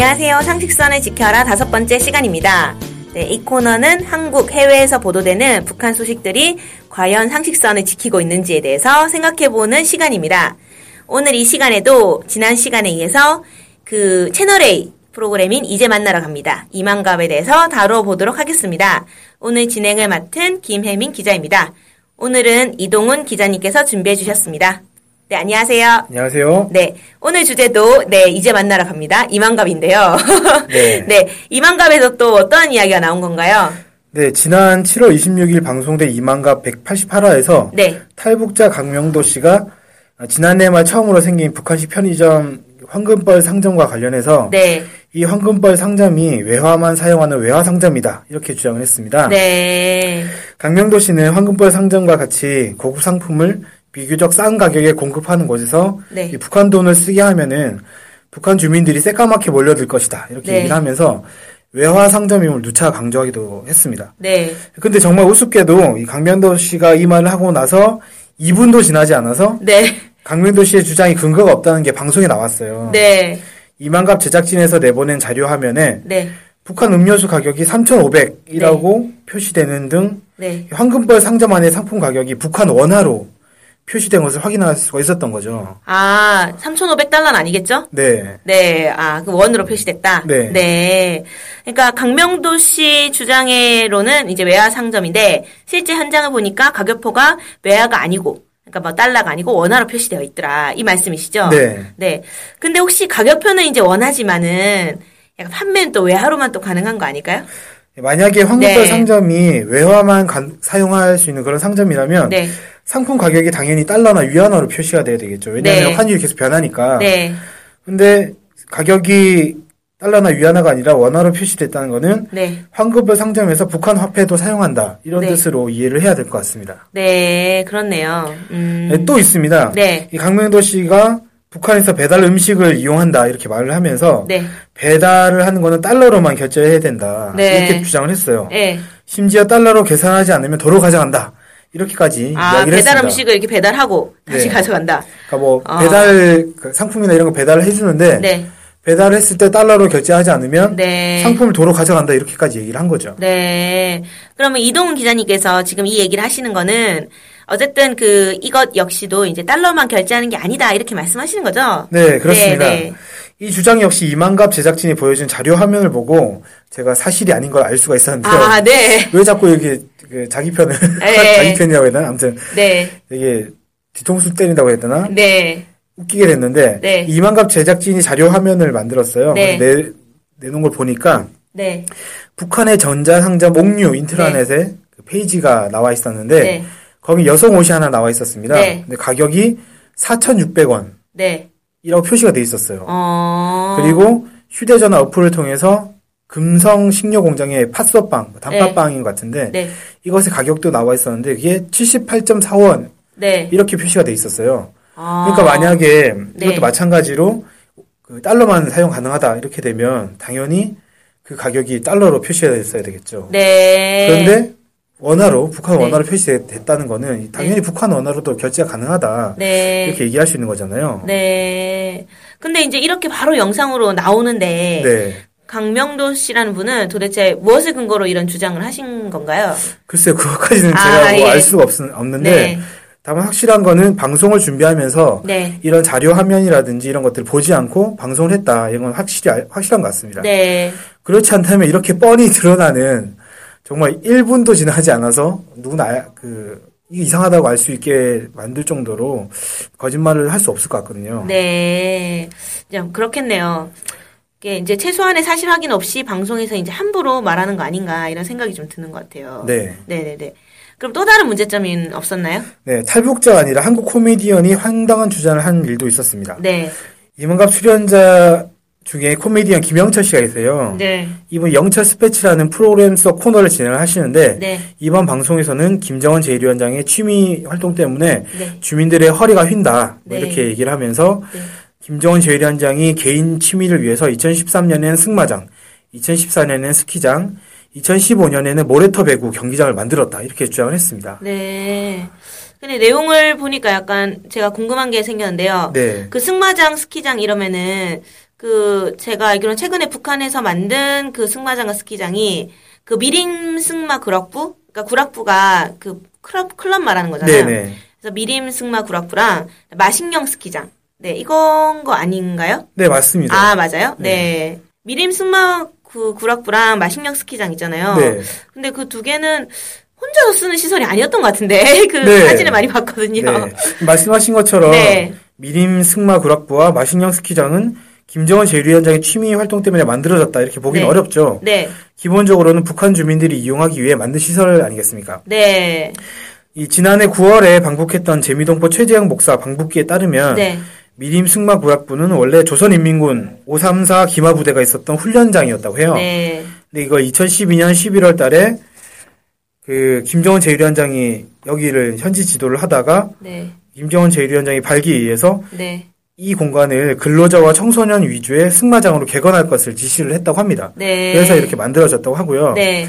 안녕하세요. 상식선을 지켜라 다섯 번째 시간입니다. 네, 이 코너는 한국, 해외에서 보도되는 북한 소식들이 과연 상식선을 지키고 있는지에 대해서 생각해보는 시간입니다. 오늘 이 시간에도 지난 시간에 이어서 그 채널A 프로그램인 이제 만나러 갑니다. 이만갑에 대해서 다뤄보도록 하겠습니다. 오늘 진행을 맡은 김혜민 기자입니다. 오늘은 이동훈 기자님께서 준비해 주셨습니다. 네, 안녕하세요. 안녕하세요. 네, 오늘 주제도 네 이제 만나러 갑니다. 이만갑인데요. 네. 네, 이만갑에서 또 어떤 이야기가 나온 건가요? 네, 지난 7월 26일 방송된 이만갑 188화에서 네, 탈북자 강명도 씨가 지난해 말 처음으로 생긴 북한식 편의점 황금벌 상점과 관련해서 네, 이 황금벌 상점이 외화만 사용하는 외화 상점이다 이렇게 주장을 했습니다. 네, 강명도 씨는 황금벌 상점과 같이 고급 상품을 비교적 싼 가격에 공급하는 곳에서 네. 이 북한 돈을 쓰게 하면은 북한 주민들이 새까맣게 몰려들 것이다 이렇게 네. 얘기를 하면서 외화 상점임을 누차 강조하기도 했습니다. 네, 근데 정말 우습게도 이 강명도 씨가 이 말을 하고 나서 2분도 지나지 않아서 네, 강명도 씨의 주장이 근거가 없다는 게 방송에 나왔어요. 네, 이만갑 제작진에서 내보낸 자료 화면에 네, 북한 음료수 가격이 3,500이라고 표시되는 등 네. 황금벌 상점 안의 상품 가격이 북한 원화로 표시된 것을 확인할 수가 있었던 거죠. 아, 3,500달러는 아니겠죠? 네. 네, 아, 그 원으로 표시됐다. 네. 네. 그러니까 강명도 씨 주장으로는 이제 외화 상점인데 실제 현장을 보니까 가격표가 외화가 아니고 그러니까 뭐 달러가 아니고 원화로 표시되어 있더라. 이 말씀이시죠? 네. 네. 근데 혹시 가격표는 이제 원하지만은 약간 판매는 또 외화로만 또 가능한 거 아닐까요? 만약에 황금벌 네. 상점이 외화만 간- 사용할 수 있는 그런 상점이라면 네. 상품 가격이 당연히 달러나 위안화로 표시가 돼야 되겠죠. 왜냐하면 네. 환율이 계속 변하니까. 네. 근데 가격이 달러나 위안화가 아니라 원화로 표시됐다는 거는 네. 황금벌 상점에서 북한 화폐도 사용한다 이런 네. 뜻으로 이해를 해야 될 것 같습니다. 네. 그렇네요. 음. 네, 또 있습니다. 네. 이 강명도 씨가 북한에서 배달 음식을 이용한다 이렇게 말을 하면서 네. 배달을 하는 거는 달러로만 결제해야 된다 네. 이렇게 주장을 했어요. 네. 심지어 달러로 계산하지 않으면 도로 가져간다 이렇게까지 아, 이야기를 배달 했습니다. 음식을 이렇게 배달하고 다시 네. 가져간다. 그러니까 뭐 아. 배달 그 상품이나 이런 거 배달을 해주는데 네. 배달을 했을 때 달러로 결제하지 않으면 네. 상품을 도로 가져간다 이렇게까지 얘기를 한 거죠. 네. 그러면 이동훈 기자님께서 지금 이 얘기를 하시는 거는 어쨌든 그 이것 역시도 이제 달러만 결제하는 게 아니다 이렇게 말씀하시는 거죠? 네, 그렇습니다. 네, 네. 이 주장 역시 이만갑 제작진이 보여준 자료 화면을 보고 제가 사실이 아닌 걸 알 수가 있었는데요. 아, 네. 왜 자꾸 이렇게 그 자기 편을 네. 자기 편이라고 해야 되나? 아무튼 네. 되게 뒤통수 때린다고 해야 되나? 네. 웃기게 됐는데 네. 이만갑 제작진이 자료 화면을 만들었어요. 네. 내, 내놓은 걸 보니까 네. 북한의 전자상점 옥류 인트라넷에 그 페이지가 나와 있었는데 네. 거기 여성 옷이 하나 나와 있었습니다. 네. 근데 가격이 4,600원이라고 네. 표시가 돼 있었어요. 어. 그리고 휴대전화 어플을 통해서 금성 식료 공장의 팥소빵, 단팥빵인 것 같은데 네. 이것의 가격도 나와 있었는데 그게 78.4원 네. 이렇게 표시가 돼 있었어요. 아. 그러니까 만약에 네. 이것도 마찬가지로 그 달러만 사용 가능하다 이렇게 되면 당연히 그 가격이 달러로 표시가 됐어야 되겠죠. 네. 그런데 원화로 북한 네. 원화로 표시됐다는 거는 당연히 북한 원화로도 결제가 가능하다 네. 이렇게 얘기할 수 있는 거잖아요. 네. 근데 이제 이렇게 바로 영상으로 나오는데 네. 강명도 씨라는 분은 도대체 무엇을 근거로 이런 주장을 하신 건가요? 글쎄요, 그것까지는 아, 제가 뭐 예. 알 수가 없, 없는데, 네. 다만 확실한 거는 방송을 준비하면서 네. 이런 자료 화면이라든지 이런 것들을 보지 않고 방송을 했다. 이런 건 확실히, 알- 확실한 것 같습니다. 네. 그렇지 않다면 이렇게 뻔히 드러나는 정말 1분도 지나지 않아서 누구나 알- 그, 이게 이상하다고 알 수 있게 만들 정도로 거짓말을 할 수 없을 것 같거든요. 네. 좀 그렇겠네요. 이게 이제 최소한의 사실 확인 없이 방송에서 이제 함부로 말하는 거 아닌가 이런 생각이 좀 드는 것 같아요. 네. 네네네. 그럼 또 다른 문제점이 없었나요? 네, 탈북자가 아니라 한국 코미디언이 황당한 주장을 한 일도 있었습니다. 네. 이문갑 출연자 중에 코미디언 김영철 씨가 있어요. 네. 이분 영철 스패치라는 프로그램 속 코너를 진행을 하시는데 네. 이번 방송에서는 김정은 제1위원장의 취미 활동 때문에 네. 주민들의 허리가 휜다 뭐 네. 이렇게 얘기를 하면서 네. 김정은 제1위원장이 개인 취미를 위해서 2013년에는 승마장, 2014년에는 스키장, 2015년에는 모래터 배구 경기장을 만들었다 이렇게 주장을 했습니다. 네. 근데 내용을 보니까 약간 제가 궁금한 게 생겼는데요. 네. 그 승마장, 스키장 이러면은 그 제가 알기로는 최근에 북한에서 만든 그 승마장과 스키장이 그 미림 승마 구락부, 그러니까 구락부가 그 클럽 클럽 말하는 거잖아요. 네네. 그래서 미림 승마 구락부랑 마식령 스키장. 네, 이건 거 아닌가요? 네 맞습니다. 아, 맞아요? 네. 미림 승마 그 구락부랑 마식령 스키장 있잖아요. 네. 근데 그 두 개는 혼자서 쓰는 시설이 아니었던 것 같은데 그 네. 사진을 많이 봤거든요. 네. 말씀하신 것처럼 네. 미림 승마 구락부와 마신령 스키장은 김정은 제1위원장의 취미 활동 때문에 만들어졌다 이렇게 보기는 네. 어렵죠. 네. 기본적으로는 북한 주민들이 이용하기 위해 만든 시설 아니겠습니까? 네. 이 지난해 9월에 방북했던 재미동포 최재형 목사 방북기에 따르면 네. 미림 승마 구락부는 원래 조선인민군 534 기마 부대가 있었던 훈련장이었다고 해요. 네. 근데 이거 2012년 11월 달에 그 김정은 제1위원장이 여기를 현지 지도를 하다가 네. 김정은 제1위원장이 발기에 의해서 네. 이 공간을 근로자와 청소년 위주의 승마장으로 개건할 것을 지시를 했다고 합니다. 네. 그래서 이렇게 만들어졌다고 하고요. 네.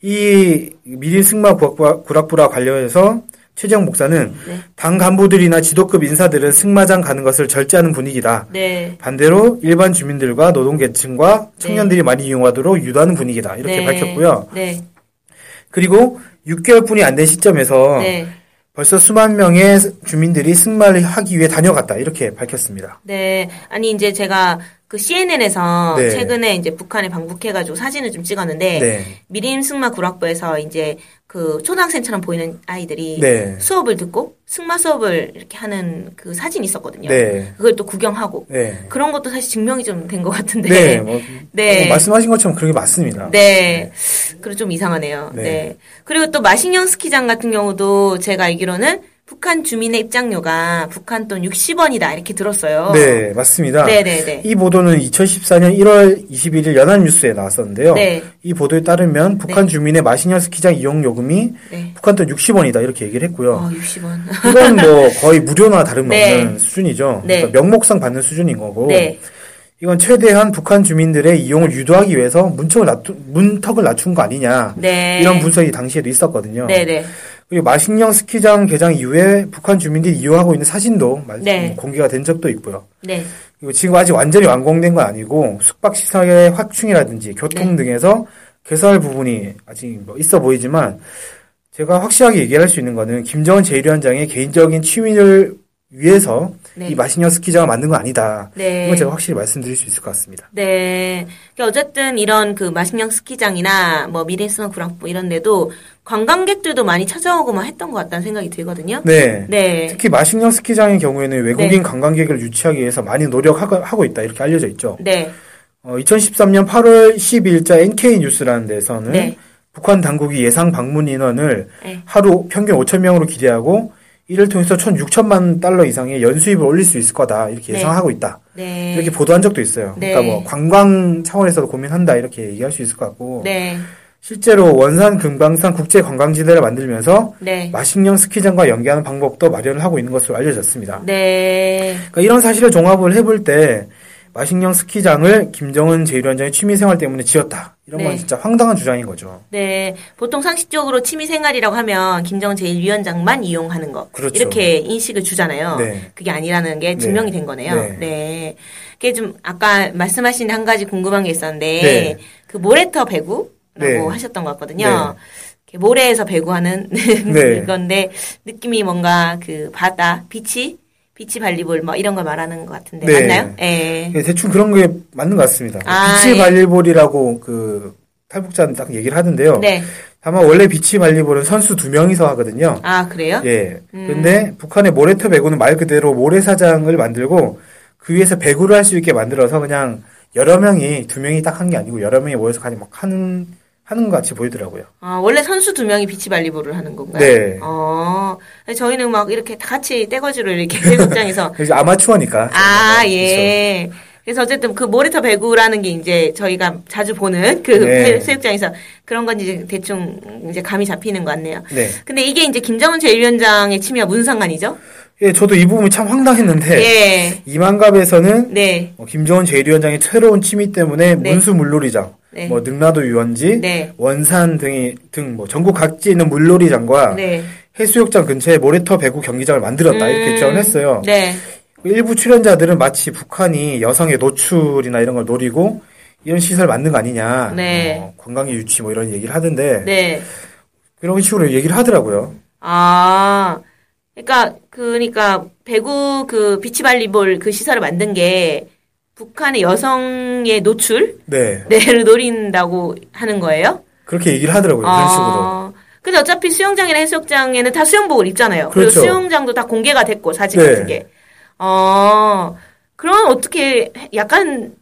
이 미림 승마 구락부- 구락부라 관련해서 최재형 목사는 네. 당 간부들이나 지도급 인사들은 승마장 가는 것을 절제하는 분위기다. 네. 반대로 일반 주민들과 노동계층과 청년들이 많이 이용하도록 유도하는 분위기다. 이렇게 네. 밝혔고요. 네. 그리고 6개월뿐이 안 된 시점에서 네. 벌써 수만 명의 주민들이 승마를 하기 위해 다녀갔다. 이렇게 밝혔습니다. 네. 아니 이제 제가 그 CNN에서 네. 최근에 이제 북한에 방북해가지고 사진을 좀 찍었는데 네. 미림 승마 구락부에서 이제 그 초등학생처럼 보이는 아이들이 네. 수업을 듣고 승마 수업을 이렇게 하는 그 사진이 있었거든요. 네. 그걸 또 구경하고 네. 그런 것도 사실 증명이 좀 된 것 같은데. 네. 뭐, 네. 뭐 말씀하신 것처럼 그런 게 맞습니다. 네. 그리고 좀 이상하네요. 네. 네. 그리고 또 마식령 스키장 같은 경우도 제가 알기로는 북한 주민의 입장료가 북한 돈 60원이다 이렇게 들었어요. 네, 맞습니다. 네네네. 이 보도는 2014년 1월 21일 연합뉴스에 나왔었는데요. 네. 이 보도에 따르면 북한 주민의 마신여 스키장 이용 요금이 네. 북한 돈 60원이다 이렇게 얘기를 했고요. 어, 60원. 이건 뭐 거의 무료나 다름없는 네. 수준이죠. 네. 그러니까 명목상 받는 수준인 거고. 네. 이건 최대한 북한 주민들의 이용을 유도하기 위해서 문턱을 낮추, 문턱을 낮춘 거 아니냐. 네. 이런 분석이 당시에도 있었거든요. 네네. 그리고 마식령 스키장 개장 이후에 북한 주민들이 이용하고 있는 사진도 말- 네. 공개가 된 적도 있고요. 네. 그리고 지금 아직 완전히 완공된 건 아니고 숙박 시설의 확충이라든지 교통 네. 등에서 개설 부분이 아직 뭐 있어 보이지만 제가 확실하게 얘기할 수 있는 거는 김정은 제1위원장의 개인적인 취미를 위해서 네. 이 마신여 스키장을 만든 건 아니다. 네. 이건 제가 확실히 말씀드릴 수 있을 것 같습니다. 네. 그러니까 어쨌든 이런 그 마식령 스키장이나 뭐 미래스마 구락부 이런 데도 관광객들도 많이 찾아오고 막 했던 것 같다는 생각이 들거든요. 네. 네. 특히 마신령 스키장의 경우에는 외국인 네. 관광객을 유치하기 위해서 많이 노력하고 하고 있다 이렇게 알려져 있죠. 네. 어, 2013년 8월 10일자 NK 뉴스라는 데서는 네. 북한 당국이 예상 방문 인원을 네. 하루 평균 5천 명으로 기대하고 이를 통해서 1,6천만 달러 이상의 연수입을 올릴 수 있을 거다 이렇게 네. 예상하고 있다 네. 이렇게 보도한 적도 있어요. 네. 그러니까 뭐 관광 차원에서도 고민한다 이렇게 얘기할 수 있을 것 같고 네. 실제로 원산 금강산 국제 관광지대를 만들면서 네. 마식령 스키장과 연계하는 방법도 마련을 하고 있는 것으로 알려졌습니다. 네. 그러니까 이런 사실을 종합을 해볼 때 마식령 스키장을 김정은 제1위원장의 취미생활 때문에 지었다. 이런 건 네. 진짜 황당한 주장인 거죠. 네. 보통 상식적으로 취미 생활이라고 하면 김정은 제1위원장만 이용하는 거. 그렇죠. 이렇게 인식을 주잖아요. 네. 그게 아니라는 게 증명이 네. 된 거네요. 네. 네. 그게 좀 아까 말씀하신 한 가지 궁금한 게 있었는데 네. 그 모래터 배구라고 네. 하셨던 것 같거든요. 모래에서 배구하는 네. 건데 느낌이 뭔가 그 바다, 비치, 비치 발리볼 뭐 이런 걸 말하는 것 같은데 네. 맞나요? 예. 예, 대충 그런 게 맞는 것 같습니다. 아, 비치 예. 발리볼이라고 그 탈북자는 딱 얘기를 하는데요. 네. 다만 원래 비치 발리볼은 선수 두 명이서 하거든요. 아 그래요? 예. 음. 근데 북한의 모래터 배구는 말 그대로 모래사장을 만들고 그 위에서 배구를 할 수 있게 만들어서 그냥 여러 명이 두 명이 딱 한 게 아니고 여러 명이 모여서 그냥 막 하는 하는 것 같이 보이더라고요. 아, 원래 선수 두 명이 비치 발리볼을 하는 건가요? 네. 어, 저희는 막 이렇게 다 같이 떼거지로 이렇게 그래서 아마추어니까. 아, 그렇죠. 예. 그래서 어쨌든 그 모리터 배구라는 게 이제 저희가 자주 보는 그 네. 수육장에서 그런 건지 이제 대충 이제 감이 잡히는 것 같네요. 네. 근데 이게 이제 김정은 제1위원장의 취미와 무슨 상관이죠? 예, 저도 이 부분이 참 황당했는데 예. 이만갑에서는 네. 어, 김정은 제1위원장의 새로운 취미 때문에 네. 문수 물놀이장, 네. 뭐 능라도 유원지, 네. 원산 등이 등 뭐 전국 각지에 있는 물놀이장과 네. 해수욕장 근처에 모래터 배구 경기장을 만들었다 이렇게 음, 주장을 했어요. 네. 일부 출연자들은 마치 북한이 여성의 노출이나 이런 걸 노리고 이런 시설 만든 거 아니냐, 네. 뭐 관광의 유치 뭐 이런 얘기를 하던데 네. 그런 식으로 얘기를 하더라고요. 아. 그러니까 그러니까 배구 그 비치 발리볼 그 시설을 만든 게 북한의 여성의 노출 네, 내를 노린다고 하는 거예요? 그렇게 얘기를 하더라고요. 그런 식으로. 아, 근데 어차피 수영장이나 해수욕장에는 다 수영복을 입잖아요. 그리고 그렇죠. 수영장도 다 공개가 됐고 사진 네. 같은 게. 어, 그럼 어떻게 약간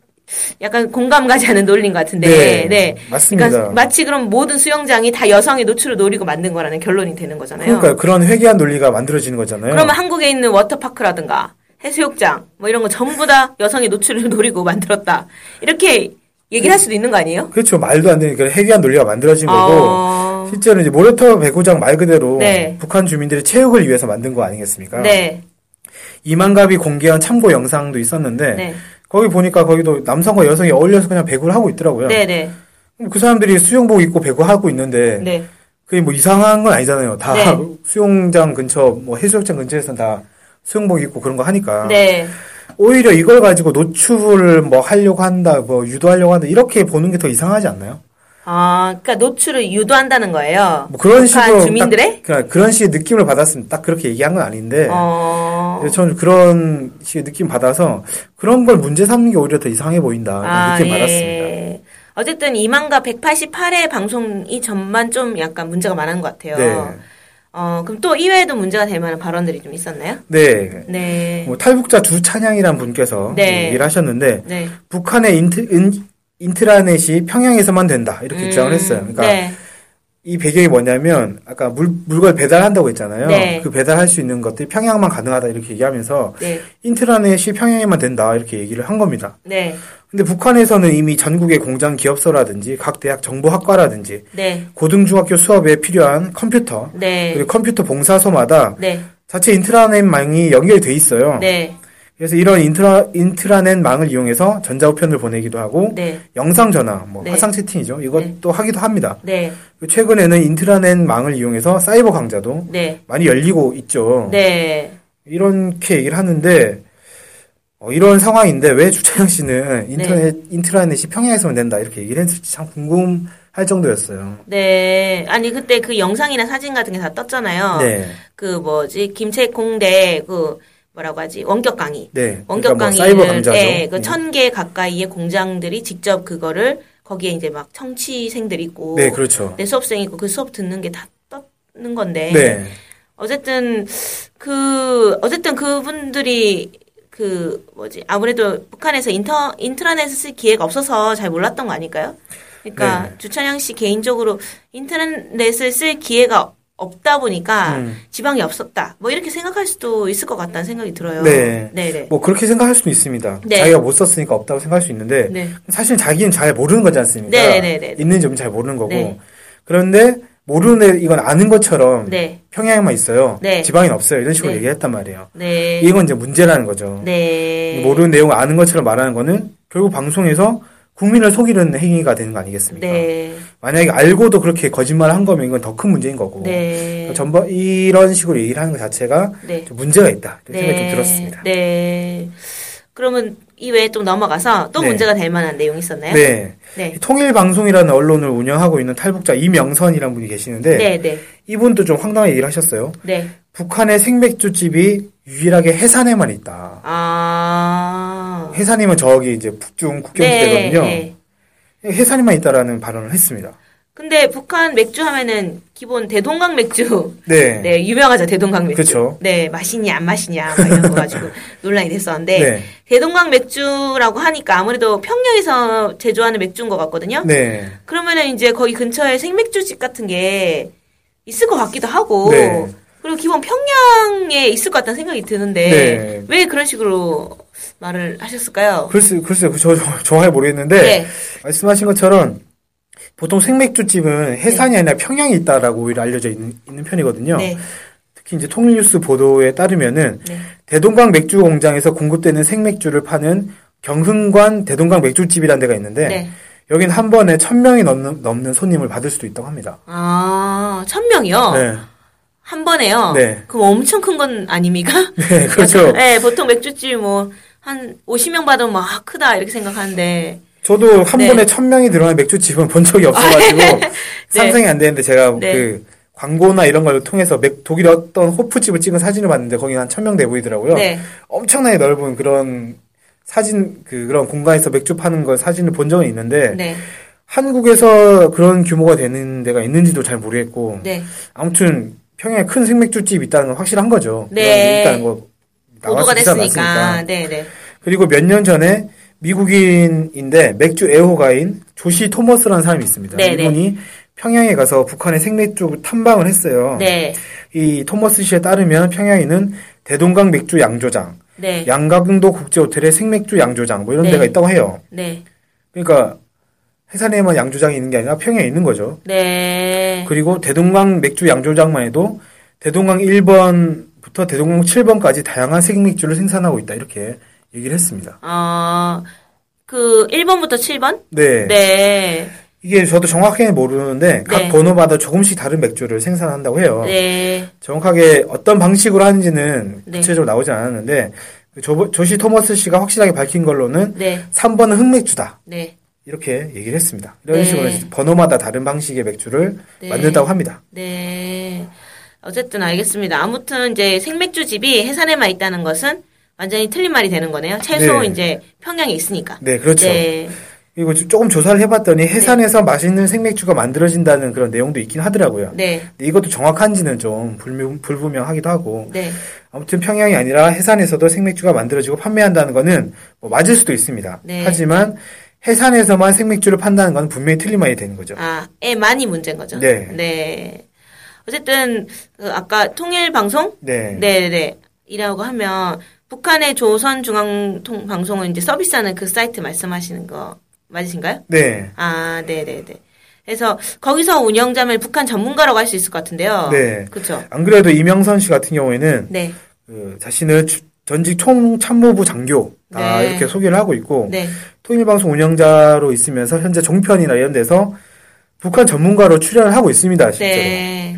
약간 공감 가지 않은 논리인 것 같은데. 네, 네. 맞습니다. 그러니까 마치 그럼 모든 수영장이 다 여성의 노출을 노리고 만든 거라는 결론이 되는 거잖아요. 그러니까 그런 회개한 논리가 만들어지는 거잖아요. 그러면 한국에 있는 워터파크라든가 해수욕장 뭐 이런 거 전부 다 여성의 노출을 노리고 만들었다. 이렇게 얘기를 할 수도 있는 거 아니에요? 그렇죠. 말도 안 되는 그런 회개한 논리가 만들어진 거고 어, 실제로 이제 모래터 배구장 말 그대로 네. 북한 주민들의 체육을 위해서 만든 거 아니겠습니까? 네. 이만갑이 공개한 참고 영상도 있었는데 네. 거기 보니까 거기도 남성과 여성이 어울려서 그냥 배구를 하고 있더라고요. 네, 네. 그 사람들이 수영복 입고 배구하고 있는데 네. 그게 뭐 이상한 건 아니잖아요. 다 네. 수영장 근처 뭐 해수욕장 근처에서는 다 수영복 입고 그런 거 하니까 네. 오히려 이걸 가지고 노출을 뭐 하려고 한다, 뭐 유도하려고 한다 이렇게 보는 게 더 이상하지 않나요? 아, 그러니까 노출을 유도한다는 거예요. 뭐 그런 식으로 주민들의? 딱, 그러니까 그런 식의 느낌을 받았으면 딱 그렇게 얘기한 건 아닌데 어. 그래서 저는 그런 식의 느낌 받아서 그런 걸 문제 삼는 게 오히려 더 이상해 보인다 아, 느낌 예. 받았습니다. 어쨌든 이만가 188회 방송이 전만 좀 약간 문제가 많은 것 같아요. 네, 어, 그럼 또 이외에도 문제가 될 만한 발언들이 좀 있었나요? 네. 네. 뭐 탈북자 주찬양이란 분께서 네. 얘기를 하셨는데 네. 북한의 인트, 인, 인트라넷이 평양에서만 된다 이렇게 주장을 했어요. 그러니까 네. 이 배경이 뭐냐면 아까 물 물건 배달한다고 했잖아요. 네. 그 배달할 수 있는 것들이 평양만 가능하다 이렇게 얘기하면서 네. 인트라넷이 평양에만 된다 이렇게 얘기를 한 겁니다. 네. 근데 북한에서는 이미 전국의 공장 기업소라든지 각 대학 정보학과라든지 네. 고등중학교 수업에 필요한 컴퓨터 네. 그리고 컴퓨터 봉사소마다 네. 자체 인트라넷망이 연결돼 있어요. 네. 그래서 이런 인트라 인트라넷 망을 이용해서 전자우편을 보내기도 하고 네. 영상 전화, 뭐 네. 화상 채팅이죠. 이것도 하기도 합니다. 네. 최근에는 인트라넷 망을 이용해서 사이버 강좌도 네. 많이 열리고 있죠. 네. 이렇게 얘기를 하는데 어, 이런 상황인데 왜 주찬양 씨는 인터넷 네. 인트라넷이 평양에서만 된다 이렇게 얘기를 했을지 참 궁금 할 정도였어요. 네. 아니, 그때 그 영상이나 사진 같은 게 다 떴잖아요. 네, 그 뭐지, 김책공대 그 뭐라고 하지, 원격 강의. 네. 원격 그러니까 뭐 강의를 사이버 강좌죠. 예, 그 음. 천개 가까이의 공장들이 직접 그거를 거기에 이제 막 청취생들 있고 네, 그렇죠. 내 수업생 있고 그 수업 듣는 게 다 떴는 건데 네, 어쨌든 그 어쨌든 그분들이 그 뭐지 아무래도 북한에서 인터 인트라넷을 쓸 기회가 없어서 잘 몰랐던 거 아닐까요? 그러니까 네. 주찬양 씨 개인적으로 인터넷을 쓸 기회가 없다 보니까 음. 지방이 없었다. 뭐 이렇게 생각할 수도 있을 것 같다는 생각이 들어요. 네. 네, 네. 뭐 그렇게 생각할 수도 있습니다. 네. 자기가 못 썼으니까 없다고 생각할 수 있는데 네. 사실 자기는 잘 모르는 거지 않습니까? 네, 네, 네, 네. 있는 점은 잘 모르는 거고. 네. 그런데 모르는 애 이건 아는 것처럼 네. 평양에만 있어요. 네. 지방에는 없어요. 이런 식으로 네. 얘기했단 말이에요. 네. 이건 이제 문제라는 거죠. 네. 모르는 내용을 아는 것처럼 말하는 거는 결국 방송에서 국민을 속이는 행위가 되는 거 아니겠습니까? 네. 만약에 알고도 그렇게 거짓말을 한 거면 이건 더 큰 문제인 거고. 네. 전번 이런 식으로 얘기를 하는 것 자체가 네. 좀 문제가 있다. 이런 생각이 좀 들었습니다. 네. 그러면 이 외에 좀 넘어가서 또 네. 문제가 될 만한 내용이 있었나요? 네. 네. 통일방송이라는 언론을 운영하고 있는 탈북자 이명선이라는 분이 계시는데 네, 네. 이분도 좀 황당한 얘기를 하셨어요. 네. 북한의 생맥주집이 유일하게 해산에만 있다. 아. 해산이면 저기 이제 북중 국경지대거든요. 네. 해산이만 있다라는 발언을 했습니다. 근데 북한 맥주 하면은 기본 대동강 맥주. 네. 네, 유명하죠, 대동강 맥주. 그쵸. 네, 맛있냐, 안 맛있냐, 막 이런 거 가지고 논란이 됐었는데. 네. 대동강 맥주라고 하니까 아무래도 평양에서 제조하는 맥주인 것 같거든요. 네. 그러면은 이제 거기 근처에 생맥주집 같은 게 있을 것 같기도 하고. 네. 그리고 기본 평양에 있을 것 같다는 생각이 드는데. 네. 왜 그런 식으로 말을 하셨을까요? 글쎄, 글쎄, 저, 저 정확히 모르겠는데, 네. 말씀하신 것처럼, 보통 생맥주집은 해산이 아니라 평양에 있다라고 오히려 알려져 있는, 있는 편이거든요. 네. 특히 이제 통일뉴스 보도에 따르면은, 네. 대동강 맥주 공장에서 공급되는 생맥주를 파는 경흥관 대동강 맥주집이라는 데가 있는데, 네. 여긴 한 번에 천 명이 넘는, 넘는 손님을 받을 수도 있다고 합니다. 아, 천 명이요? 네. 한 번에요? 네. 그럼 엄청 큰 건 아닙니까? 네, 그렇죠. 네, 보통 맥주집 뭐, 한 50명 받으면 막 아, 크다, 이렇게 생각하는데. 저도 한 네. 번에 천 명이 들어간 맥주집은 본 적이 없어가지고 상상이 안 되는데 제가 네. 그 광고나 이런 걸 통해서 맥, 독일의 어떤 호프집을 찍은 사진을 봤는데 거기 한천명돼 보이더라고요. 네. 엄청나게 넓은 그런 사진 그 그런 공간에서 맥주 파는 걸 사진을 본 적은 있는데 네. 한국에서 그런 규모가 되는 데가 있는지도 잘 모르겠고 네. 아무튼 평양에 큰 생맥주집 있다는 건 확실한 거죠. 네. 있다는 거 보도가 됐으니까. 네, 네. 그리고 몇 년 전에 미국인인데 맥주 애호가인 조시 토머스라는 사람이 있습니다. 네네. 이분이 평양에 가서 북한의 생맥주 탐방을 했어요. 네. 이 토머스 씨에 따르면 평양에는 대동강 맥주 양조장, 네. 양가궁도 국제호텔의 생맥주 양조장 뭐 이런 네. 데가 있다고 해요. 네. 그러니까 해산에만 양조장이 있는 게 아니라 평양에 있는 거죠. 네. 그리고 대동강 맥주 양조장만 해도 대동강 1번 부터 대동강 7번까지 다양한 생맥주를 생산하고 있다 이렇게 얘기를 했습니다. 어, 그 1번부터 7번? 네. 네. 이게 저도 정확하게 모르는데 각 네. 번호마다 조금씩 다른 맥주를 생산한다고 해요. 네. 정확하게 어떤 방식으로 하는지는 네. 구체적으로 나오지 않았는데 그 조, 조시 토머스 씨가 확실하게 밝힌 걸로는 네. 3번은 흑맥주다. 네. 이렇게 얘기를 했습니다. 이런 네. 식으로 번호마다 다른 방식의 맥주를 네. 만든다고 합니다. 네. 어쨌든 알겠습니다. 아무튼 이제 생맥주 집이 해산에만 있다는 것은 완전히 틀린 말이 되는 거네요. 최소 네. 이제 평양에 있으니까. 네, 그렇죠. 네. 그리고 조금 조사를 해봤더니 해산에서 맛있는 생맥주가 만들어진다는 그런 내용도 있긴 하더라고요. 네. 이것도 정확한지는 좀 불명, 불분명하기도 하고 네. 아무튼 평양이 아니라 해산에서도 생맥주가 만들어지고 판매한다는 거는 뭐 맞을 수도 있습니다. 네. 하지만 해산에서만 생맥주를 판다는 건 분명히 틀린 말이 되는 거죠. 아, 에 많이 문제인 거죠. 네. 네. 어쨌든 그 아까 통일 방송 네. 네, 네. 이라고 하면 북한의 조선 중앙 통 방송을 이제 서비스하는 그 사이트 말씀하시는 거 맞으신가요? 네. 아, 네, 네, 네. 그래서 거기서 운영자면 북한 전문가라고 할 수 있을 것 같은데요. 네. 그렇죠. 안 그래도 이명선 씨 같은 경우에는 네. 그 자신을 주- 전직 총참모부 장교 다 네. 이렇게 소개를 하고 있고 네. 통일방송 운영자로 있으면서 현재 종편이나 이런 데서 북한 전문가로 출연을 하고 있습니다. 실제로. 네.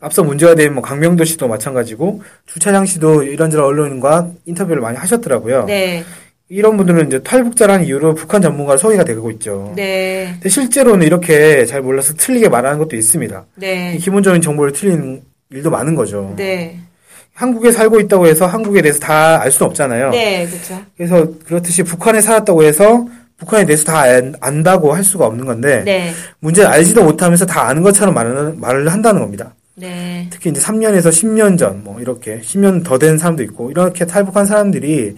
앞서 문제가 된 뭐 강명도 씨도 마찬가지고 주차장 씨도 이런저런 언론과 인터뷰를 많이 하셨더라고요. 네. 이런 분들은 이제 탈북자라는 이유로 북한 전문가로 소개가 되고 있죠. 네. 근데 실제로는 이렇게 잘 몰라서 틀리게 말하는 것도 있습니다. 네. 이 기본적인 정보를 틀리는 일도 많은 거죠. 네. 한국에 살고 있다고 해서 한국에 대해서 다 알 수는 없잖아요. 네, 그렇죠. 그래서 그렇듯이 북한에 살았다고 해서 북한에 대해서 다 안, 안다고 할 수가 없는 건데 네. 문제는 알지도 못하면서 다 아는 것처럼 말을, 말을 한다는 겁니다. 네. 특히 이제 3년에서 10년 전, 뭐, 이렇게, 10년 더 된 사람도 있고, 이렇게 탈북한 사람들이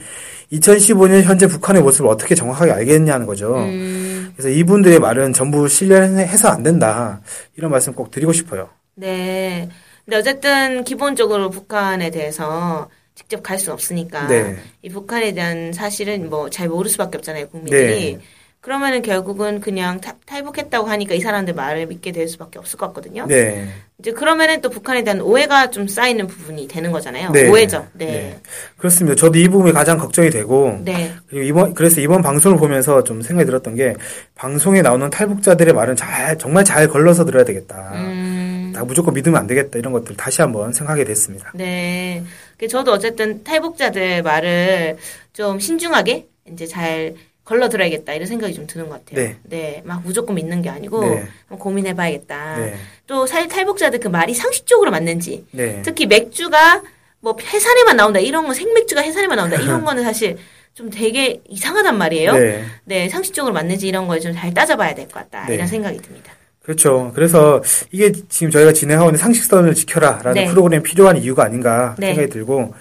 2015년 현재 북한의 모습을 어떻게 정확하게 알겠냐는 거죠. 음, 그래서 이분들의 말은 전부 신뢰해서 안 된다. 이런 말씀 꼭 드리고 싶어요. 네. 근데 어쨌든 기본적으로 북한에 대해서 직접 갈 수는 없으니까 네. 이 북한에 대한 사실은 뭐 잘 모를 수밖에 없잖아요, 국민들이. 네. 그러면은 결국은 그냥 탈- 탈북했다고 하니까 이 사람들 말을 믿게 될 수밖에 없을 것 같거든요. 네. 이제 그러면은 또 북한에 대한 오해가 좀 쌓이는 부분이 되는 거잖아요. 네. 오해죠. 네. 그렇습니다. 저도 이 부분이 가장 걱정이 되고, 네. 그리고 이번, 그래서 이번 방송을 보면서 좀 생각이 들었던 게, 방송에 나오는 탈북자들의 말은 잘, 정말 잘 걸러서 들어야 되겠다. 음. 다 무조건 믿으면 안 되겠다. 이런 것들 다시 한번 생각하게 됐습니다. 네. 그 저도 어쨌든 탈북자들 말을 좀 신중하게 이제 잘 걸러 들어야겠다 이런 생각이 좀 드는 것 같아요. 네. 막 무조건 믿는 게 아니고 네. 고민해봐야겠다. 네. 또 살, 탈북자들 그 말이 상식적으로 맞는지 네. 특히 맥주가 뭐 해산에만 나온다 이런 거 생맥주가 해산에만 나온다 이런 거는 사실 좀 되게 이상하단 말이에요. 네, 네. 상식적으로 맞는지 이런 걸 좀 잘 따져봐야 될 것 같다 네. 이런 생각이 듭니다. 그렇죠. 그래서 이게 지금 저희가 진행하고 있는 상식선을 지켜라라는 네. 프로그램 필요한 이유가 아닌가 네. 생각이 들고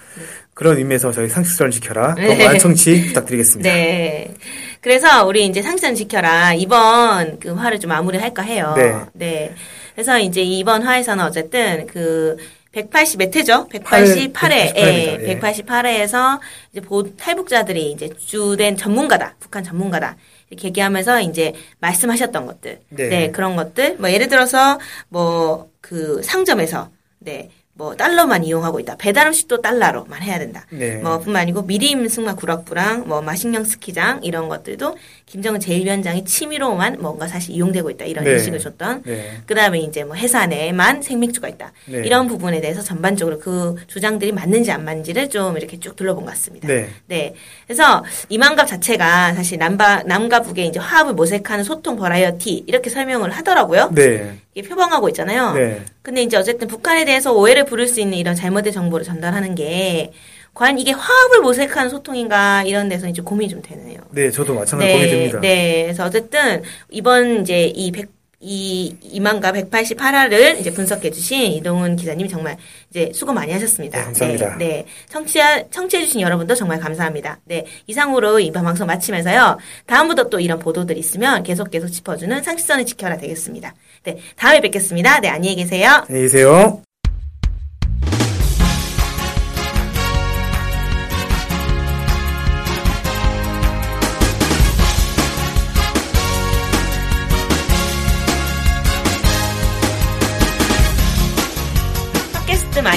그런 의미에서 저희 상식선을 지켜라. 네. 네. 청취 부탁드리겠습니다. 네. 그래서 우리 이제 상식선 지켜라. 이번 그 화를 좀 마무리할까 해요. 네. 그래서 이제 이번 화에서는 어쨌든 그 180몇 회죠? 188회. 188 예. 예. 188회에서 이제 보, 탈북자들이 이제 주된 전문가다. 북한 전문가다. 이렇게 얘기하면서 이제 말씀하셨던 것들. 네. 네. 그런 것들. 뭐 예를 들어서 뭐 그 상점에서 네. 뭐 달러만 이용하고 있다. 배달 음식도 달러로만 해야 된다. 네. 뭐 뿐만 아니고 미림 승마 구락부랑 뭐 마식령 스키장 이런 것들도 김정은 제1위원장이 취미로만 뭔가 사실 이용되고 있다. 이런 네. 인식을 줬던 네. 그 다음에 이제 뭐 해산에만 생맥주가 있다. 네. 이런 부분에 대해서 전반적으로 그 주장들이 맞는지 안 맞는지를 좀 이렇게 쭉 둘러본 것 같습니다. 네. 네. 그래서 이만갑 자체가 사실 남바, 남과 북의 이제 화합을 모색하는 소통 버라이어티 이렇게 설명을 하더라고요. 네. 이게 표방하고 있잖아요. 네. 근데 이제 어쨌든 북한에 대해서 오해를 부를 수 있는 이런 잘못된 정보를 전달하는 게 과연 이게 화합을 모색하는 소통인가 이런 데서 이제 고민이 좀 되네요. 네, 저도 마찬가지로 고민이 됩니다. 네. 그래서 어쨌든 이번 이제 이 100, 이 2만과 188화를 이제 분석해 주신 이동훈 기자님이 정말 이제 수고 많이 하셨습니다. 네, 감사합니다. 네. 네. 청취하, 청취해 주신 여러분도 정말 감사합니다. 네. 이상으로 이번 방송 마치면서요. 다음부터 또 이런 보도들 있으면 계속 계속 짚어주는 상식선을 지켜라 되겠습니다. 네. 다음에 뵙겠습니다. 네. 안녕히 계세요. 안녕히 계세요.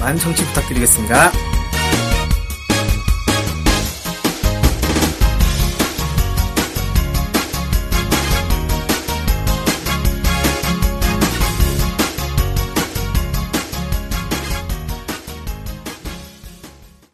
많은 청취 부탁드리겠습니다.